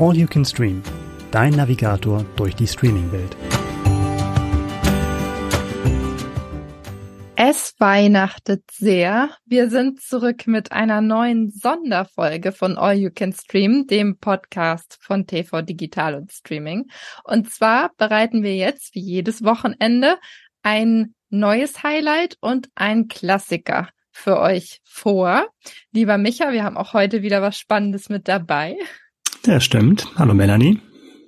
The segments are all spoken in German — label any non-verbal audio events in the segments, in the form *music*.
All You Can Stream, dein Navigator durch die Streaming-Welt. Es weihnachtet sehr. Wir sind zurück mit einer neuen Sonderfolge von All You Can Stream, dem Podcast von TV Digital und Streaming. Und zwar bereiten wir jetzt wie jedes Wochenende ein neues Highlight und ein Klassiker für euch vor. Lieber Micha, wir haben auch heute wieder was Spannendes mit dabei. Ja, stimmt. Hallo Melanie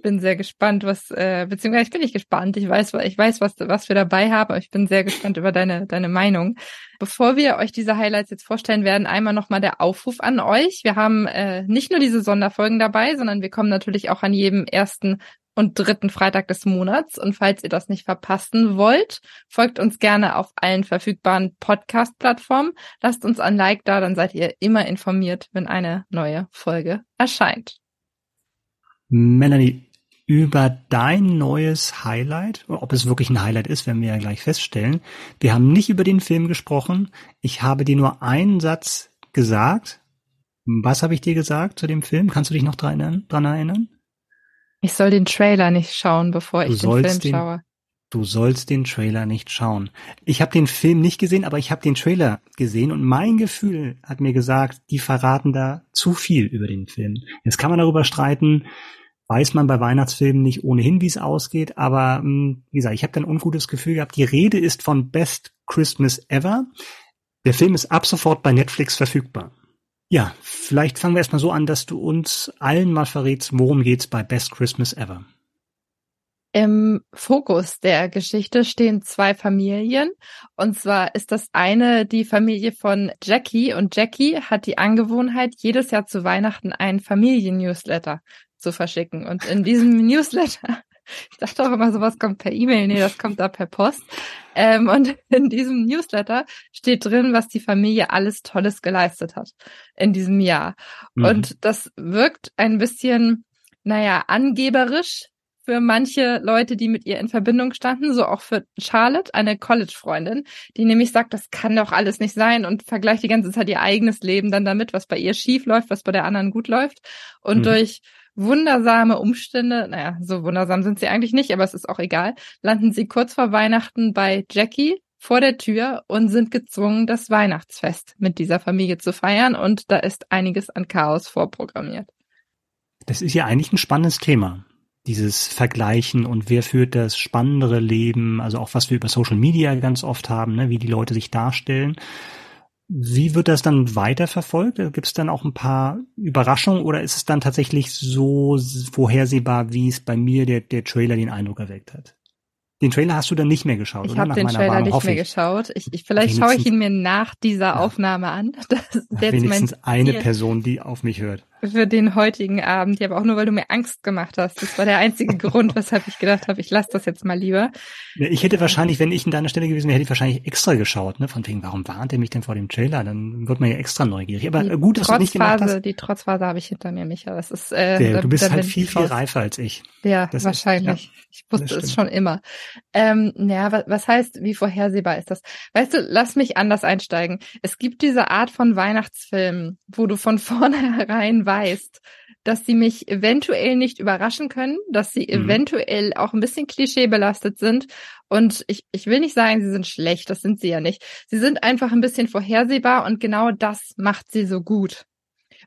bin sehr gespannt, was, äh, beziehungsweise ich bin nicht gespannt. Ich weiß, ich weiß, was, was wir dabei haben, aber ich bin sehr gespannt über deine, deine Meinung. Bevor wir euch diese Highlights jetzt vorstellen werden, einmal nochmal der Aufruf an euch. Wir haben äh, nicht nur diese Sonderfolgen dabei, sondern wir kommen natürlich auch an jedem ersten und dritten Freitag des Monats. Und falls ihr das nicht verpassen wollt, folgt uns gerne auf allen verfügbaren Podcast-Plattformen. Lasst uns ein Like da, dann seid ihr immer informiert, wenn eine neue Folge erscheint. Melanie, über dein neues Highlight, ob es wirklich ein Highlight ist, werden wir ja gleich feststellen. Wir haben nicht über den Film gesprochen. Ich habe dir nur einen Satz gesagt. Was habe ich dir gesagt zu dem Film? Kannst du dich noch dran erinnern? Dran erinnern? Ich soll den Trailer nicht schauen, bevor ich den Film den, schaue. Du sollst den Trailer nicht schauen. Ich habe den Film nicht gesehen, aber ich habe den Trailer gesehen und mein Gefühl hat mir gesagt, die verraten da zu viel über den Film. Jetzt kann man darüber streiten, weiß man bei Weihnachtsfilmen nicht ohnehin, wie es ausgeht. Aber hm, wie gesagt, ich habe ein ungutes Gefühl gehabt. Die Rede ist von Best Christmas Ever. Der Film ist ab sofort bei Netflix verfügbar. Ja, vielleicht fangen wir erstmal so an, dass du uns allen mal verrätst, worum geht's bei Best Christmas Ever. Im Fokus der Geschichte stehen zwei Familien. Und zwar ist das eine die Familie von Jackie. Und Jackie hat die Angewohnheit, jedes Jahr zu Weihnachten einen Familien-Newsletter zu verschicken. Und in diesem *laughs* Newsletter, ich dachte auch immer, sowas kommt per E-Mail, nee, das kommt da per Post. Ähm, und in diesem Newsletter steht drin, was die Familie alles Tolles geleistet hat in diesem Jahr. Mhm. Und das wirkt ein bisschen, naja, angeberisch für manche Leute, die mit ihr in Verbindung standen, so auch für Charlotte, eine College-Freundin, die nämlich sagt, das kann doch alles nicht sein und vergleicht die ganze Zeit ihr eigenes Leben dann damit, was bei ihr schief läuft, was bei der anderen gut läuft. Und mhm. durch wundersame Umstände, naja, so wundersam sind sie eigentlich nicht, aber es ist auch egal, landen sie kurz vor Weihnachten bei Jackie vor der Tür und sind gezwungen, das Weihnachtsfest mit dieser Familie zu feiern und da ist einiges an Chaos vorprogrammiert. Das ist ja eigentlich ein spannendes Thema. Dieses Vergleichen und wer führt das spannendere Leben, also auch was wir über Social Media ganz oft haben, ne, wie die Leute sich darstellen. Wie wird das dann weiterverfolgt? Gibt es dann auch ein paar Überraschungen oder ist es dann tatsächlich so vorhersehbar, wie es bei mir der, der Trailer den Eindruck erweckt hat? Den Trailer hast du dann nicht mehr geschaut, ich oder? Ich habe den Trailer Warnung, nicht mehr geschaut. Ich, ich vielleicht schaue ich ihn mir nach dieser ja. Aufnahme an. *laughs* Das ist jetzt wenigstens eine Person, die auf mich hört für den heutigen Abend, ja, aber auch nur, weil du mir Angst gemacht hast. Das war der einzige *laughs* Grund, weshalb ich gedacht habe, ich lasse das jetzt mal lieber. Ja, ich hätte wahrscheinlich, wenn ich in deiner Stelle gewesen wäre, hätte ich wahrscheinlich extra geschaut, ne? Von wegen, warum warnt er mich denn vor dem Trailer? Dann wird man ja extra neugierig. Aber die gut, dass du nicht gemacht hast. Die Trotzphase habe ich hinter mir, Micha. Das ist, äh, der, du bist halt viel, viel reifer als ich. Ja, das wahrscheinlich. Ist, ja, ich wusste es schon immer. Ähm, ja, was, was heißt, wie vorhersehbar ist das? Weißt du, lass mich anders einsteigen. Es gibt diese Art von Weihnachtsfilmen, wo du von *laughs* vornherein weißt, dass sie mich eventuell nicht überraschen können, dass sie mhm. eventuell auch ein bisschen klischeebelastet sind. Und ich, ich will nicht sagen, sie sind schlecht, das sind sie ja nicht. Sie sind einfach ein bisschen vorhersehbar und genau das macht sie so gut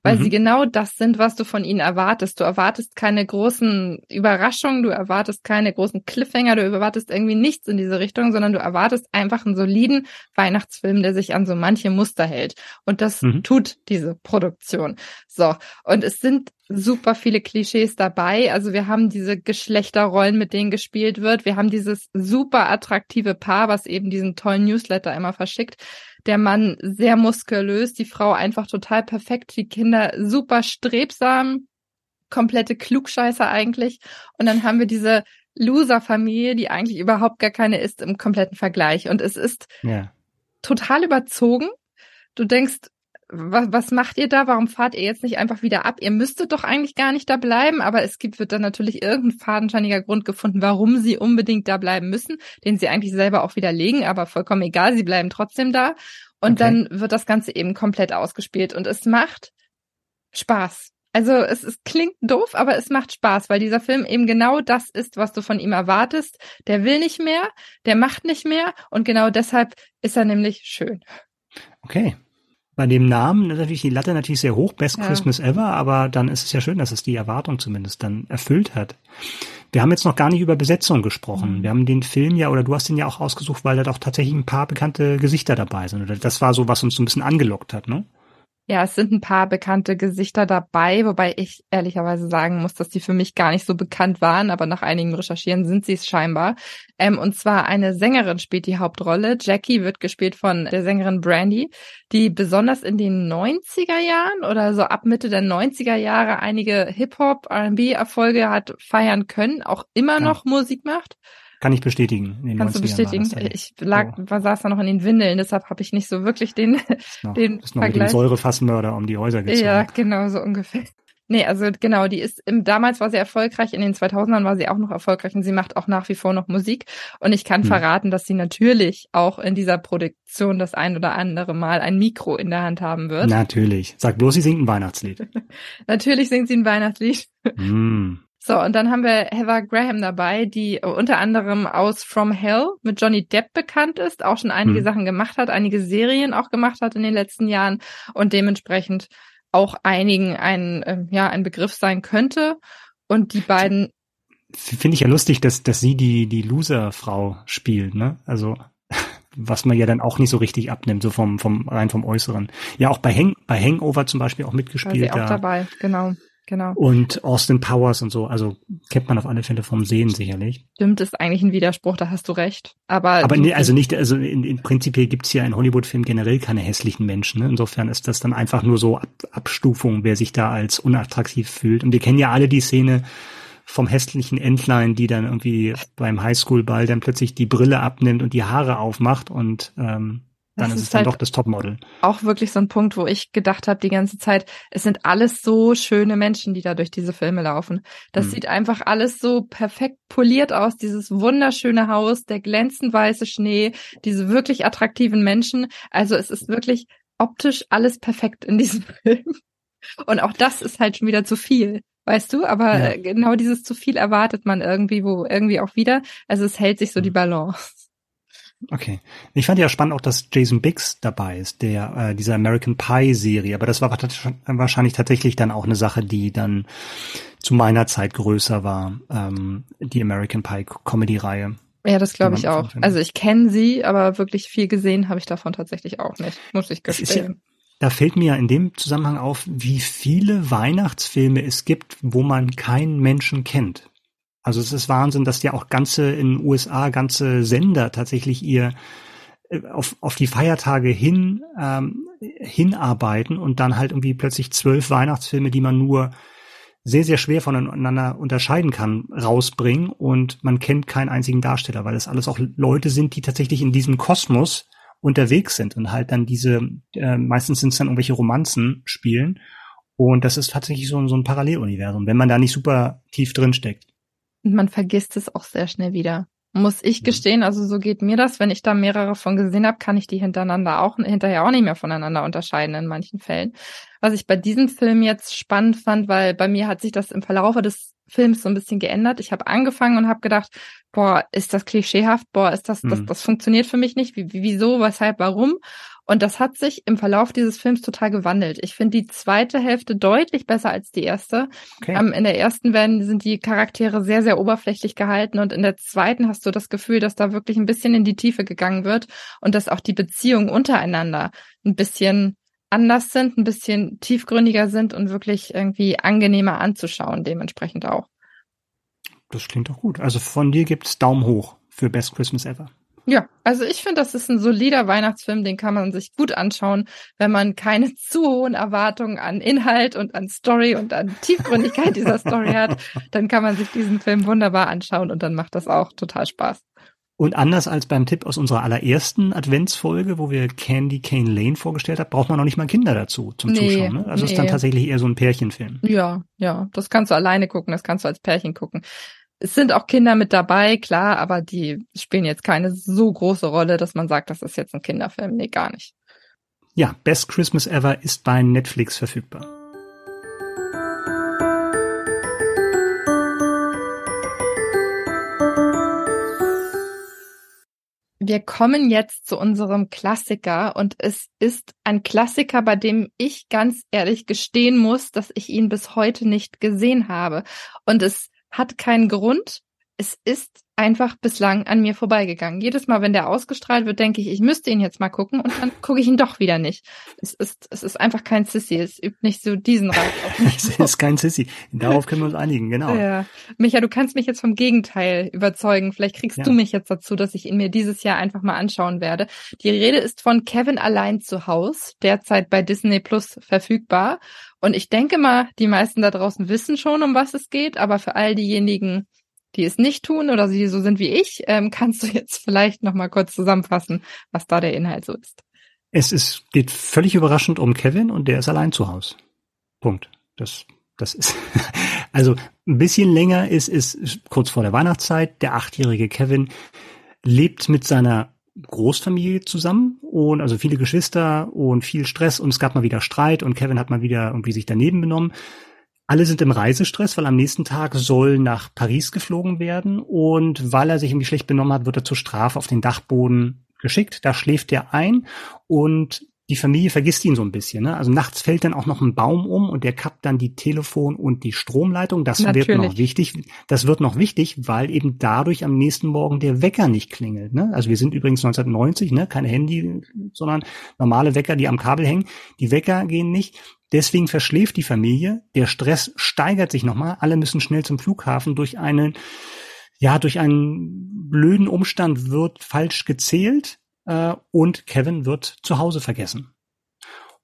weil mhm. sie genau das sind, was du von ihnen erwartest. Du erwartest keine großen Überraschungen, du erwartest keine großen Cliffhanger, du erwartest irgendwie nichts in diese Richtung, sondern du erwartest einfach einen soliden Weihnachtsfilm, der sich an so manche Muster hält. Und das mhm. tut diese Produktion. So. Und es sind super viele Klischees dabei. Also wir haben diese Geschlechterrollen, mit denen gespielt wird. Wir haben dieses super attraktive Paar, was eben diesen tollen Newsletter immer verschickt der Mann sehr muskulös, die Frau einfach total perfekt, die Kinder super strebsam, komplette Klugscheißer eigentlich. Und dann haben wir diese Loser-Familie, die eigentlich überhaupt gar keine ist im kompletten Vergleich. Und es ist ja. total überzogen. Du denkst, was, was macht ihr da? Warum fahrt ihr jetzt nicht einfach wieder ab? Ihr müsstet doch eigentlich gar nicht da bleiben, aber es gibt, wird dann natürlich irgendein fadenscheiniger Grund gefunden, warum sie unbedingt da bleiben müssen, den sie eigentlich selber auch widerlegen, aber vollkommen egal, sie bleiben trotzdem da. Und okay. dann wird das Ganze eben komplett ausgespielt und es macht Spaß. Also es, es klingt doof, aber es macht Spaß, weil dieser Film eben genau das ist, was du von ihm erwartest. Der will nicht mehr, der macht nicht mehr und genau deshalb ist er nämlich schön. Okay. Bei dem Namen ist natürlich die Latte natürlich sehr hoch, Best ja. Christmas Ever, aber dann ist es ja schön, dass es die Erwartung zumindest dann erfüllt hat. Wir haben jetzt noch gar nicht über Besetzung gesprochen. Mhm. Wir haben den Film ja, oder du hast den ja auch ausgesucht, weil da doch tatsächlich ein paar bekannte Gesichter dabei sind. Oder das war so, was uns so ein bisschen angelockt hat, ne? Ja, es sind ein paar bekannte Gesichter dabei, wobei ich ehrlicherweise sagen muss, dass die für mich gar nicht so bekannt waren, aber nach einigen Recherchieren sind sie es scheinbar. Ähm, und zwar eine Sängerin spielt die Hauptrolle. Jackie wird gespielt von der Sängerin Brandy, die besonders in den 90er Jahren oder so ab Mitte der 90er Jahre einige Hip-Hop, R&B-Erfolge hat feiern können, auch immer noch ja. Musik macht. Kann ich bestätigen. Kannst du bestätigen? Ich lag, war, saß da noch in den Windeln, deshalb habe ich nicht so wirklich den, noch, *laughs* den ist noch Vergleich. mit dem Säurefassmörder um die Häuser gezogen. Ja, genau, so ungefähr. *laughs* Nee, also genau, die ist im, damals war sie erfolgreich, in den 2000ern war sie auch noch erfolgreich und sie macht auch nach wie vor noch Musik. Und ich kann hm. verraten, dass sie natürlich auch in dieser Produktion das ein oder andere Mal ein Mikro in der Hand haben wird. Natürlich. Sag bloß, sie singt ein Weihnachtslied. *laughs* natürlich singt sie ein Weihnachtslied. Hm. So, und dann haben wir Heather Graham dabei, die unter anderem aus From Hell mit Johnny Depp bekannt ist, auch schon einige hm. Sachen gemacht hat, einige Serien auch gemacht hat in den letzten Jahren und dementsprechend auch einigen ein, äh, ja, ein Begriff sein könnte. Und die beiden. Finde ich ja lustig, dass, dass sie die, die Loser-Frau spielt, ne? Also, *laughs* was man ja dann auch nicht so richtig abnimmt, so vom, vom, rein vom Äußeren. Ja, auch bei, Hang, bei Hangover zum Beispiel auch mitgespielt. War sie auch da, dabei, genau. Genau. Und Austin Powers und so, also kennt man auf alle Fälle vom Sehen sicherlich. Stimmt, ist eigentlich ein Widerspruch, da hast du recht. Aber, Aber nee, also nicht, also in, in Prinzip gibt's ja in Hollywood-Filmen generell keine hässlichen Menschen. Ne? Insofern ist das dann einfach nur so Ab Abstufung, wer sich da als unattraktiv fühlt. Und wir kennen ja alle die Szene vom hässlichen Entlein, die dann irgendwie beim Highschool-Ball dann plötzlich die Brille abnimmt und die Haare aufmacht und ähm, dann das ist es dann halt doch das Topmodel. Auch wirklich so ein Punkt, wo ich gedacht habe die ganze Zeit, es sind alles so schöne Menschen, die da durch diese Filme laufen. Das hm. sieht einfach alles so perfekt poliert aus, dieses wunderschöne Haus, der glänzend weiße Schnee, diese wirklich attraktiven Menschen. Also es ist wirklich optisch alles perfekt in diesem *laughs* Film. Und auch das ist halt schon wieder zu viel. Weißt du, aber ja. genau dieses zu viel erwartet man irgendwie, wo irgendwie auch wieder. Also es hält sich so die Balance. Okay. Ich fand ja spannend auch, dass Jason Biggs dabei ist, der äh, dieser American Pie Serie, aber das war wahrscheinlich tatsächlich dann auch eine Sache, die dann zu meiner Zeit größer war, ähm, die American Pie Comedy Reihe. Ja, das glaube ich auch. Also ich kenne sie, aber wirklich viel gesehen habe ich davon tatsächlich auch nicht, muss ich gestehen. da fällt mir in dem Zusammenhang auf, wie viele Weihnachtsfilme es gibt, wo man keinen Menschen kennt. Also es ist Wahnsinn, dass ja auch ganze in den USA ganze Sender tatsächlich ihr äh, auf, auf die Feiertage hin ähm, hinarbeiten und dann halt irgendwie plötzlich zwölf Weihnachtsfilme, die man nur sehr, sehr schwer voneinander unterscheiden kann, rausbringen und man kennt keinen einzigen Darsteller, weil es alles auch Leute sind, die tatsächlich in diesem Kosmos unterwegs sind und halt dann diese, äh, meistens sind es dann irgendwelche Romanzen spielen und das ist tatsächlich so, so ein Paralleluniversum, wenn man da nicht super tief drin steckt. Und man vergisst es auch sehr schnell wieder. Muss ich mhm. gestehen, also so geht mir das. Wenn ich da mehrere von gesehen habe, kann ich die hintereinander auch hinterher auch nicht mehr voneinander unterscheiden in manchen Fällen. Was ich bei diesem Film jetzt spannend fand, weil bei mir hat sich das im Verlaufe des Films so ein bisschen geändert. Ich habe angefangen und habe gedacht, boah, ist das klischeehaft, boah, ist das, mhm. das, das funktioniert für mich nicht. Wie, wieso, weshalb, warum? Und das hat sich im Verlauf dieses Films total gewandelt. Ich finde die zweite Hälfte deutlich besser als die erste. Okay. Ähm, in der ersten werden, sind die Charaktere sehr, sehr oberflächlich gehalten und in der zweiten hast du das Gefühl, dass da wirklich ein bisschen in die Tiefe gegangen wird und dass auch die Beziehungen untereinander ein bisschen anders sind, ein bisschen tiefgründiger sind und wirklich irgendwie angenehmer anzuschauen, dementsprechend auch. Das klingt doch gut. Also von dir gibt's Daumen hoch für Best Christmas Ever. Ja, also ich finde, das ist ein solider Weihnachtsfilm, den kann man sich gut anschauen, wenn man keine *laughs* zu hohen Erwartungen an Inhalt und an Story und an Tiefgründigkeit dieser Story hat, *laughs* dann kann man sich diesen Film wunderbar anschauen und dann macht das auch total Spaß. Und anders als beim Tipp aus unserer allerersten Adventsfolge, wo wir Candy Cane Lane vorgestellt haben, braucht man noch nicht mal Kinder dazu zum nee, Zuschauen. Ne? Also nee. ist dann tatsächlich eher so ein Pärchenfilm. Ja, ja, das kannst du alleine gucken, das kannst du als Pärchen gucken. Es sind auch Kinder mit dabei, klar, aber die spielen jetzt keine so große Rolle, dass man sagt, das ist jetzt ein Kinderfilm. Nee, gar nicht. Ja, Best Christmas Ever ist bei Netflix verfügbar. Wir kommen jetzt zu unserem Klassiker und es ist ein Klassiker, bei dem ich ganz ehrlich gestehen muss, dass ich ihn bis heute nicht gesehen habe. Und es hat keinen Grund. Es ist einfach bislang an mir vorbeigegangen. Jedes Mal, wenn der ausgestrahlt wird, denke ich, ich müsste ihn jetzt mal gucken und dann gucke ich ihn doch wieder nicht. Es ist, es ist einfach kein Sissy. Es übt nicht so diesen Reiz *laughs* es ist kein Sissy. Darauf können wir uns einigen, genau. Ja. Micha, du kannst mich jetzt vom Gegenteil überzeugen. Vielleicht kriegst ja. du mich jetzt dazu, dass ich ihn mir dieses Jahr einfach mal anschauen werde. Die Rede ist von Kevin allein zu Haus, derzeit bei Disney Plus verfügbar. Und ich denke mal, die meisten da draußen wissen schon, um was es geht, aber für all diejenigen, die es nicht tun oder die so sind wie ich, ähm, kannst du jetzt vielleicht noch mal kurz zusammenfassen, was da der Inhalt so ist. Es ist, geht völlig überraschend um Kevin und der ist allein zu Hause. Punkt. Das, das ist, *laughs* also ein bisschen länger ist, ist kurz vor der Weihnachtszeit. Der achtjährige Kevin lebt mit seiner Großfamilie zusammen und also viele Geschwister und viel Stress und es gab mal wieder Streit und Kevin hat mal wieder irgendwie sich daneben benommen. Alle sind im Reisestress, weil am nächsten Tag soll nach Paris geflogen werden und weil er sich irgendwie schlecht benommen hat, wird er zur Strafe auf den Dachboden geschickt. Da schläft er ein und die Familie vergisst ihn so ein bisschen. Ne? Also nachts fällt dann auch noch ein Baum um und der kappt dann die Telefon und die Stromleitung. Das Natürlich. wird noch wichtig. Das wird noch wichtig, weil eben dadurch am nächsten Morgen der Wecker nicht klingelt. Ne? Also wir sind übrigens 1990, ne? keine Handy, sondern normale Wecker, die am Kabel hängen. Die Wecker gehen nicht. Deswegen verschläft die Familie. Der Stress steigert sich nochmal. Alle müssen schnell zum Flughafen durch einen, ja, durch einen blöden Umstand wird falsch gezählt äh, und Kevin wird zu Hause vergessen.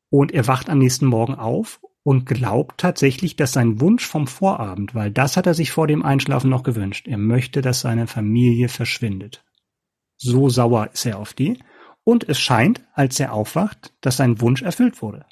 Und er wacht am nächsten Morgen auf und glaubt tatsächlich, dass sein Wunsch vom Vorabend, weil das hat er sich vor dem Einschlafen noch gewünscht, er möchte, dass seine Familie verschwindet. So sauer ist er auf die. Und es scheint, als er aufwacht, dass sein Wunsch erfüllt wurde.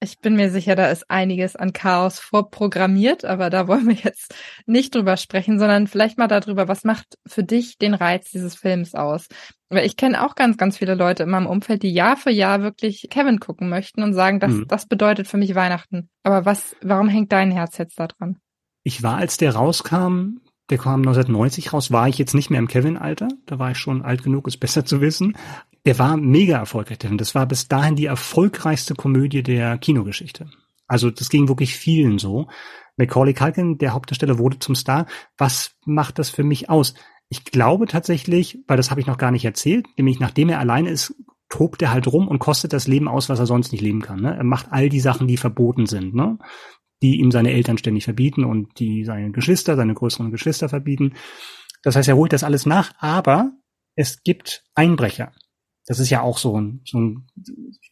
Ich bin mir sicher, da ist einiges an Chaos vorprogrammiert, aber da wollen wir jetzt nicht drüber sprechen, sondern vielleicht mal darüber, was macht für dich den Reiz dieses Films aus? Weil ich kenne auch ganz, ganz viele Leute in meinem Umfeld, die Jahr für Jahr wirklich Kevin gucken möchten und sagen, das, mhm. das bedeutet für mich Weihnachten. Aber was, warum hängt dein Herz jetzt da dran? Ich war, als der rauskam, der kam 1990 raus, war ich jetzt nicht mehr im Kevin-Alter. Da war ich schon alt genug, es besser zu wissen der war mega erfolgreich. Das war bis dahin die erfolgreichste Komödie der Kinogeschichte. Also das ging wirklich vielen so. Macaulay Culkin, der Hauptdarsteller, wurde zum Star. Was macht das für mich aus? Ich glaube tatsächlich, weil das habe ich noch gar nicht erzählt, nämlich nachdem er alleine ist, tobt er halt rum und kostet das Leben aus, was er sonst nicht leben kann. Ne? Er macht all die Sachen, die verboten sind, ne? Die ihm seine Eltern ständig verbieten und die seine Geschwister, seine größeren Geschwister verbieten. Das heißt, er holt das alles nach, aber es gibt Einbrecher. Das ist ja auch so ein, so ein,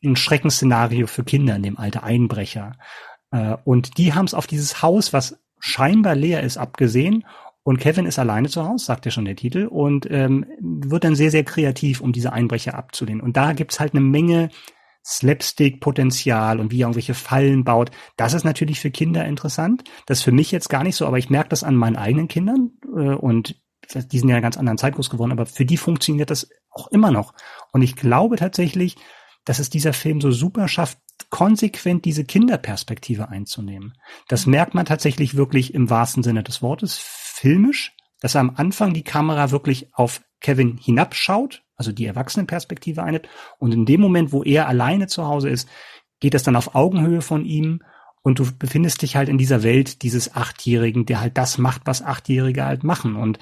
ein Schreckensszenario für Kinder in dem Alter, Einbrecher. Äh, und die haben es auf dieses Haus, was scheinbar leer ist, abgesehen. Und Kevin ist alleine zu Hause, sagt ja schon der Titel, und ähm, wird dann sehr, sehr kreativ, um diese Einbrecher abzulehnen. Und da gibt's halt eine Menge Slapstick-Potenzial und wie er irgendwelche Fallen baut. Das ist natürlich für Kinder interessant. Das ist für mich jetzt gar nicht so, aber ich merke das an meinen eigenen Kindern äh, und die sind ja ganz anderen Zeit groß geworden, aber für die funktioniert das auch immer noch. Und ich glaube tatsächlich, dass es dieser Film so super schafft, konsequent diese Kinderperspektive einzunehmen. Das merkt man tatsächlich wirklich im wahrsten Sinne des Wortes, filmisch, dass am Anfang die Kamera wirklich auf Kevin hinabschaut, also die Erwachsenenperspektive einnimmt. Und in dem Moment, wo er alleine zu Hause ist, geht das dann auf Augenhöhe von ihm und du befindest dich halt in dieser Welt dieses Achtjährigen, der halt das macht, was Achtjährige halt machen. Und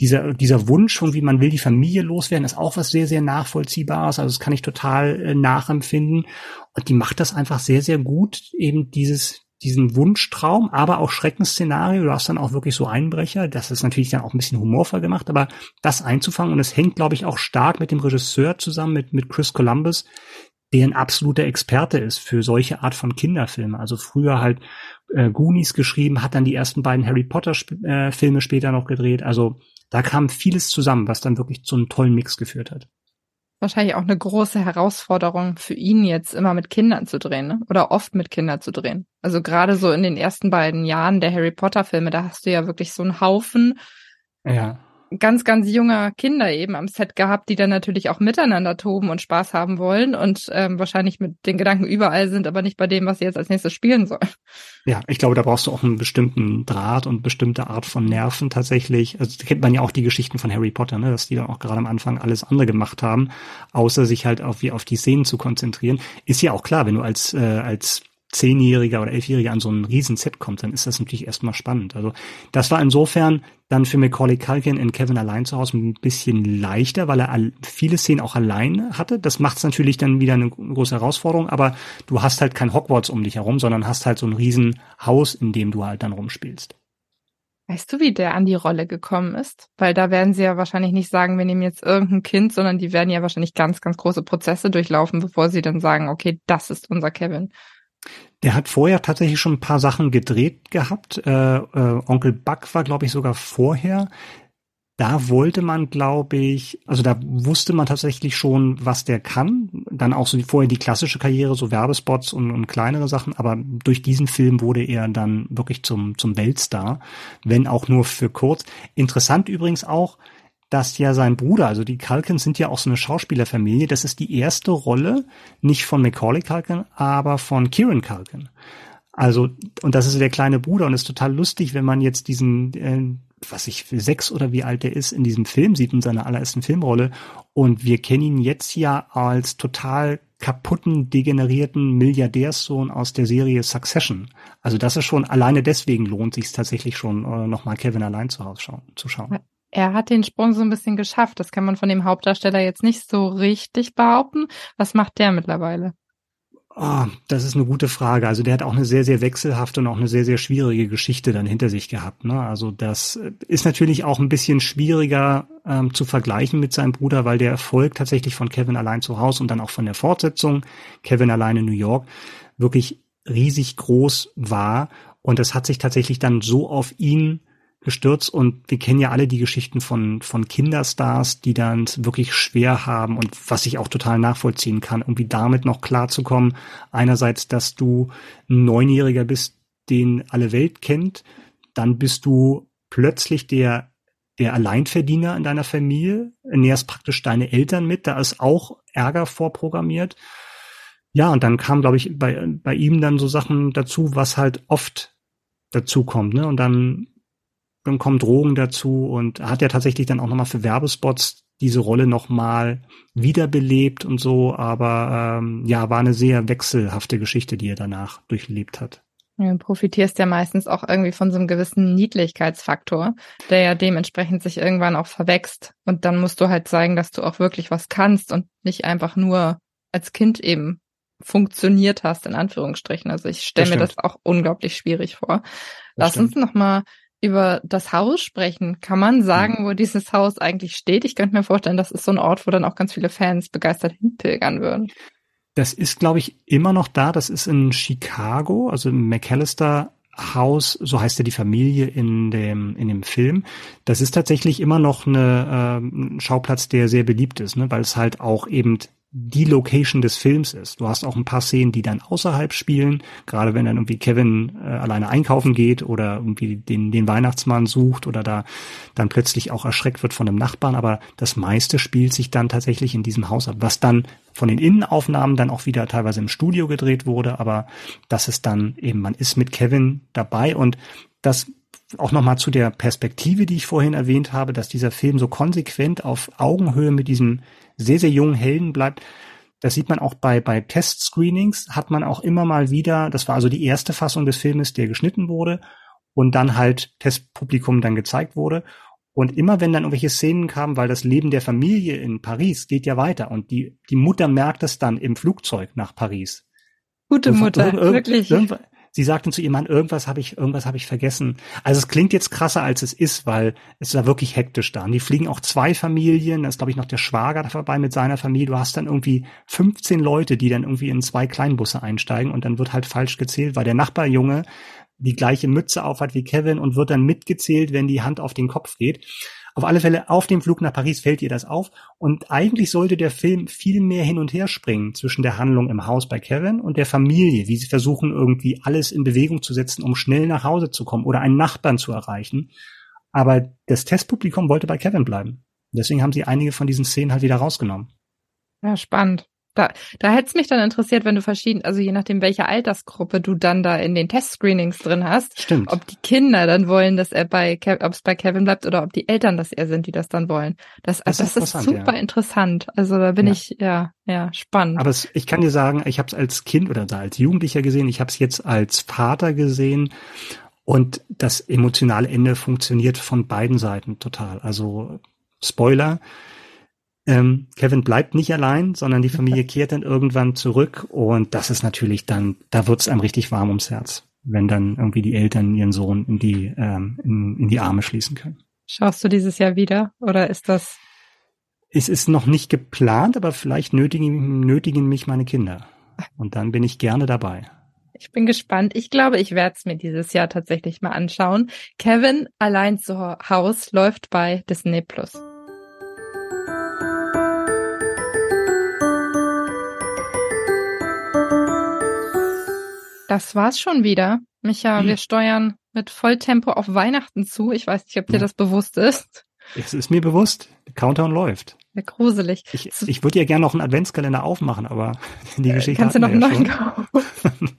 dieser, dieser Wunsch von wie man will die Familie loswerden, ist auch was sehr, sehr nachvollziehbares. Also das kann ich total äh, nachempfinden. Und die macht das einfach sehr, sehr gut, eben dieses, diesen Wunschtraum, aber auch Schreckensszenario. Du hast dann auch wirklich so Einbrecher. Das ist natürlich dann auch ein bisschen humorvoll gemacht, aber das einzufangen. Und es hängt, glaube ich, auch stark mit dem Regisseur zusammen, mit, mit Chris Columbus, der ein absoluter Experte ist für solche Art von Kinderfilme. Also früher halt äh, Goonies geschrieben, hat dann die ersten beiden Harry Potter Sp äh, Filme später noch gedreht. Also da kam vieles zusammen, was dann wirklich zu einem tollen Mix geführt hat. Wahrscheinlich auch eine große Herausforderung für ihn jetzt immer mit Kindern zu drehen, ne? oder oft mit Kindern zu drehen. Also gerade so in den ersten beiden Jahren der Harry Potter Filme, da hast du ja wirklich so einen Haufen ja ganz, ganz junger Kinder eben am Set gehabt, die dann natürlich auch miteinander toben und Spaß haben wollen und ähm, wahrscheinlich mit den Gedanken überall sind, aber nicht bei dem, was sie jetzt als nächstes spielen sollen. Ja, ich glaube, da brauchst du auch einen bestimmten Draht und bestimmte Art von Nerven tatsächlich. Also kennt man ja auch die Geschichten von Harry Potter, ne, dass die dann auch gerade am Anfang alles andere gemacht haben, außer sich halt auf, wie auf die Szenen zu konzentrieren. Ist ja auch klar, wenn du als, äh, als Zehnjähriger oder Elfjähriger an so ein riesen Set kommt, dann ist das natürlich erstmal spannend. Also das war insofern dann für Macaulay Culkin in Kevin allein zu Hause ein bisschen leichter, weil er viele Szenen auch allein hatte. Das macht es natürlich dann wieder eine große Herausforderung, aber du hast halt kein Hogwarts um dich herum, sondern hast halt so ein riesen Haus, in dem du halt dann rumspielst. Weißt du, wie der an die Rolle gekommen ist? Weil da werden sie ja wahrscheinlich nicht sagen, wir nehmen jetzt irgendein Kind, sondern die werden ja wahrscheinlich ganz, ganz große Prozesse durchlaufen, bevor sie dann sagen, okay, das ist unser Kevin. Der hat vorher tatsächlich schon ein paar Sachen gedreht gehabt. Äh, äh, Onkel Buck war, glaube ich, sogar vorher. Da wollte man, glaube ich, also da wusste man tatsächlich schon, was der kann. Dann auch so vorher die klassische Karriere, so Werbespots und, und kleinere Sachen. Aber durch diesen Film wurde er dann wirklich zum, zum Weltstar, wenn auch nur für kurz. Interessant übrigens auch, dass ja sein Bruder, also die Culkins sind ja auch so eine Schauspielerfamilie, das ist die erste Rolle, nicht von Macaulay Culkin, aber von Kieran Culkin. Also, und das ist der kleine Bruder und es ist total lustig, wenn man jetzt diesen, äh, was ich sechs oder wie alt er ist, in diesem Film sieht, in seiner allerersten Filmrolle. Und wir kennen ihn jetzt ja als total kaputten, degenerierten Milliardärssohn aus der Serie Succession. Also das ist schon, alleine deswegen lohnt sich tatsächlich schon, äh, nochmal Kevin allein zu Hause schauen, zu schauen. Er hat den Sprung so ein bisschen geschafft. Das kann man von dem Hauptdarsteller jetzt nicht so richtig behaupten. Was macht der mittlerweile? Oh, das ist eine gute Frage. Also der hat auch eine sehr, sehr wechselhafte und auch eine sehr, sehr schwierige Geschichte dann hinter sich gehabt. Ne? Also das ist natürlich auch ein bisschen schwieriger ähm, zu vergleichen mit seinem Bruder, weil der Erfolg tatsächlich von Kevin allein zu Hause und dann auch von der Fortsetzung Kevin allein in New York wirklich riesig groß war. Und es hat sich tatsächlich dann so auf ihn gestürzt und wir kennen ja alle die Geschichten von, von Kinderstars, die dann wirklich schwer haben und was ich auch total nachvollziehen kann, irgendwie damit noch klarzukommen. Einerseits, dass du ein Neunjähriger bist, den alle Welt kennt, dann bist du plötzlich der der Alleinverdiener in deiner Familie, näherst praktisch deine Eltern mit, da ist auch Ärger vorprogrammiert. Ja, und dann kam, glaube ich, bei, bei ihm dann so Sachen dazu, was halt oft dazu kommt, ne? Und dann dann kommen Drogen dazu und hat ja tatsächlich dann auch nochmal für Werbespots diese Rolle nochmal wiederbelebt und so, aber ähm, ja, war eine sehr wechselhafte Geschichte, die er danach durchlebt hat. Du profitierst ja meistens auch irgendwie von so einem gewissen Niedlichkeitsfaktor, der ja dementsprechend sich irgendwann auch verwächst. Und dann musst du halt zeigen, dass du auch wirklich was kannst und nicht einfach nur als Kind eben funktioniert hast, in Anführungsstrichen. Also ich stelle mir das auch unglaublich schwierig vor. Lass uns noch mal über das Haus sprechen. Kann man sagen, wo dieses Haus eigentlich steht? Ich könnte mir vorstellen, das ist so ein Ort, wo dann auch ganz viele Fans begeistert hinpilgern würden. Das ist, glaube ich, immer noch da. Das ist in Chicago, also im McAllister Haus, so heißt ja die Familie in dem, in dem Film. Das ist tatsächlich immer noch eine, äh, ein Schauplatz, der sehr beliebt ist, ne? weil es halt auch eben die Location des Films ist. Du hast auch ein paar Szenen, die dann außerhalb spielen, gerade wenn dann irgendwie Kevin äh, alleine einkaufen geht oder irgendwie den, den Weihnachtsmann sucht oder da dann plötzlich auch erschreckt wird von einem Nachbarn, aber das meiste spielt sich dann tatsächlich in diesem Haus ab, was dann von den Innenaufnahmen dann auch wieder teilweise im Studio gedreht wurde, aber das ist dann eben, man ist mit Kevin dabei. Und das auch nochmal zu der Perspektive, die ich vorhin erwähnt habe, dass dieser Film so konsequent auf Augenhöhe mit diesem sehr, sehr jungen Helden bleibt. Das sieht man auch bei, bei Test-Screenings, hat man auch immer mal wieder, das war also die erste Fassung des Filmes, der geschnitten wurde und dann halt Testpublikum dann gezeigt wurde. Und immer wenn dann irgendwelche Szenen kamen, weil das Leben der Familie in Paris geht ja weiter und die, die Mutter merkt es dann im Flugzeug nach Paris. Gute Mutter, wirklich. Sie sagten zu ihrem Mann, irgendwas habe ich, irgendwas habe ich vergessen. Also es klingt jetzt krasser, als es ist, weil es war wirklich hektisch da. Und die fliegen auch zwei Familien, da ist, glaube ich, noch der Schwager da vorbei mit seiner Familie. Du hast dann irgendwie 15 Leute, die dann irgendwie in zwei Kleinbusse einsteigen und dann wird halt falsch gezählt, weil der Nachbarjunge die gleiche Mütze aufhat wie Kevin und wird dann mitgezählt, wenn die Hand auf den Kopf geht. Auf alle Fälle auf dem Flug nach Paris fällt ihr das auf und eigentlich sollte der Film viel mehr hin und her springen zwischen der Handlung im Haus bei Kevin und der Familie, wie sie versuchen irgendwie alles in Bewegung zu setzen, um schnell nach Hause zu kommen oder einen Nachbarn zu erreichen. Aber das Testpublikum wollte bei Kevin bleiben. Deswegen haben sie einige von diesen Szenen halt wieder rausgenommen. Ja, spannend. Da, da hätte es mich dann interessiert, wenn du verschieden, also je nachdem, welche Altersgruppe du dann da in den Testscreenings drin hast, Stimmt. ob die Kinder dann wollen, dass er bei, ob es bei Kevin bleibt oder ob die Eltern das er sind, die das dann wollen. Das, das, das ist, ist super ja. interessant. Also da bin ja. ich, ja, ja, spannend. Aber es, ich kann dir sagen, ich habe es als Kind oder als Jugendlicher gesehen, ich habe es jetzt als Vater gesehen und das emotionale Ende funktioniert von beiden Seiten total. Also Spoiler, ähm, Kevin bleibt nicht allein, sondern die *laughs* Familie kehrt dann irgendwann zurück und das ist natürlich dann, da wird's einem richtig warm ums Herz, wenn dann irgendwie die Eltern ihren Sohn in die, ähm, in, in die Arme schließen können. Schaust du dieses Jahr wieder oder ist das? Es ist noch nicht geplant, aber vielleicht nötigen, nötigen mich meine Kinder. Und dann bin ich gerne dabei. Ich bin gespannt. Ich glaube, ich werde es mir dieses Jahr tatsächlich mal anschauen. Kevin allein zu Haus läuft bei Disney Plus. Das war's schon wieder. Micha, hm. wir steuern mit Volltempo auf Weihnachten zu. Ich weiß nicht, ob dir ja. das bewusst ist. Es ist mir bewusst. Der Countdown läuft. Ja, gruselig. Ich, ich würde ja gerne noch einen Adventskalender aufmachen, aber *laughs* die äh, Geschichte Kannst du noch einen neuen kaufen? *laughs*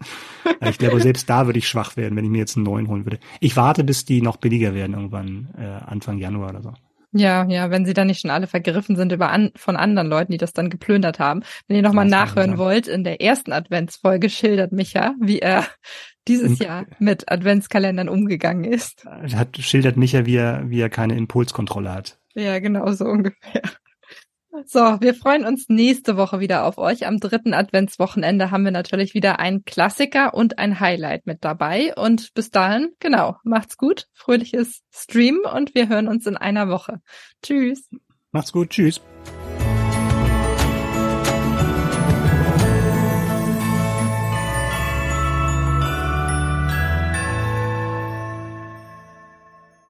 ich glaube, selbst da würde ich schwach werden, wenn ich mir jetzt einen neuen holen würde. Ich warte, bis die noch billiger werden, irgendwann äh, Anfang Januar oder so. Ja, ja, wenn sie dann nicht schon alle vergriffen sind über an, von anderen Leuten, die das dann geplündert haben. Wenn ihr nochmal nachhören wollt, in der ersten Adventsfolge schildert Micha, wie er dieses Jahr mit Adventskalendern umgegangen ist. Hat, schildert Micha, wie er, wie er keine Impulskontrolle hat. Ja, genau so ungefähr. So, wir freuen uns nächste Woche wieder auf euch. Am dritten Adventswochenende haben wir natürlich wieder einen Klassiker und ein Highlight mit dabei. Und bis dahin, genau, macht's gut, fröhliches Stream und wir hören uns in einer Woche. Tschüss. Macht's gut, tschüss.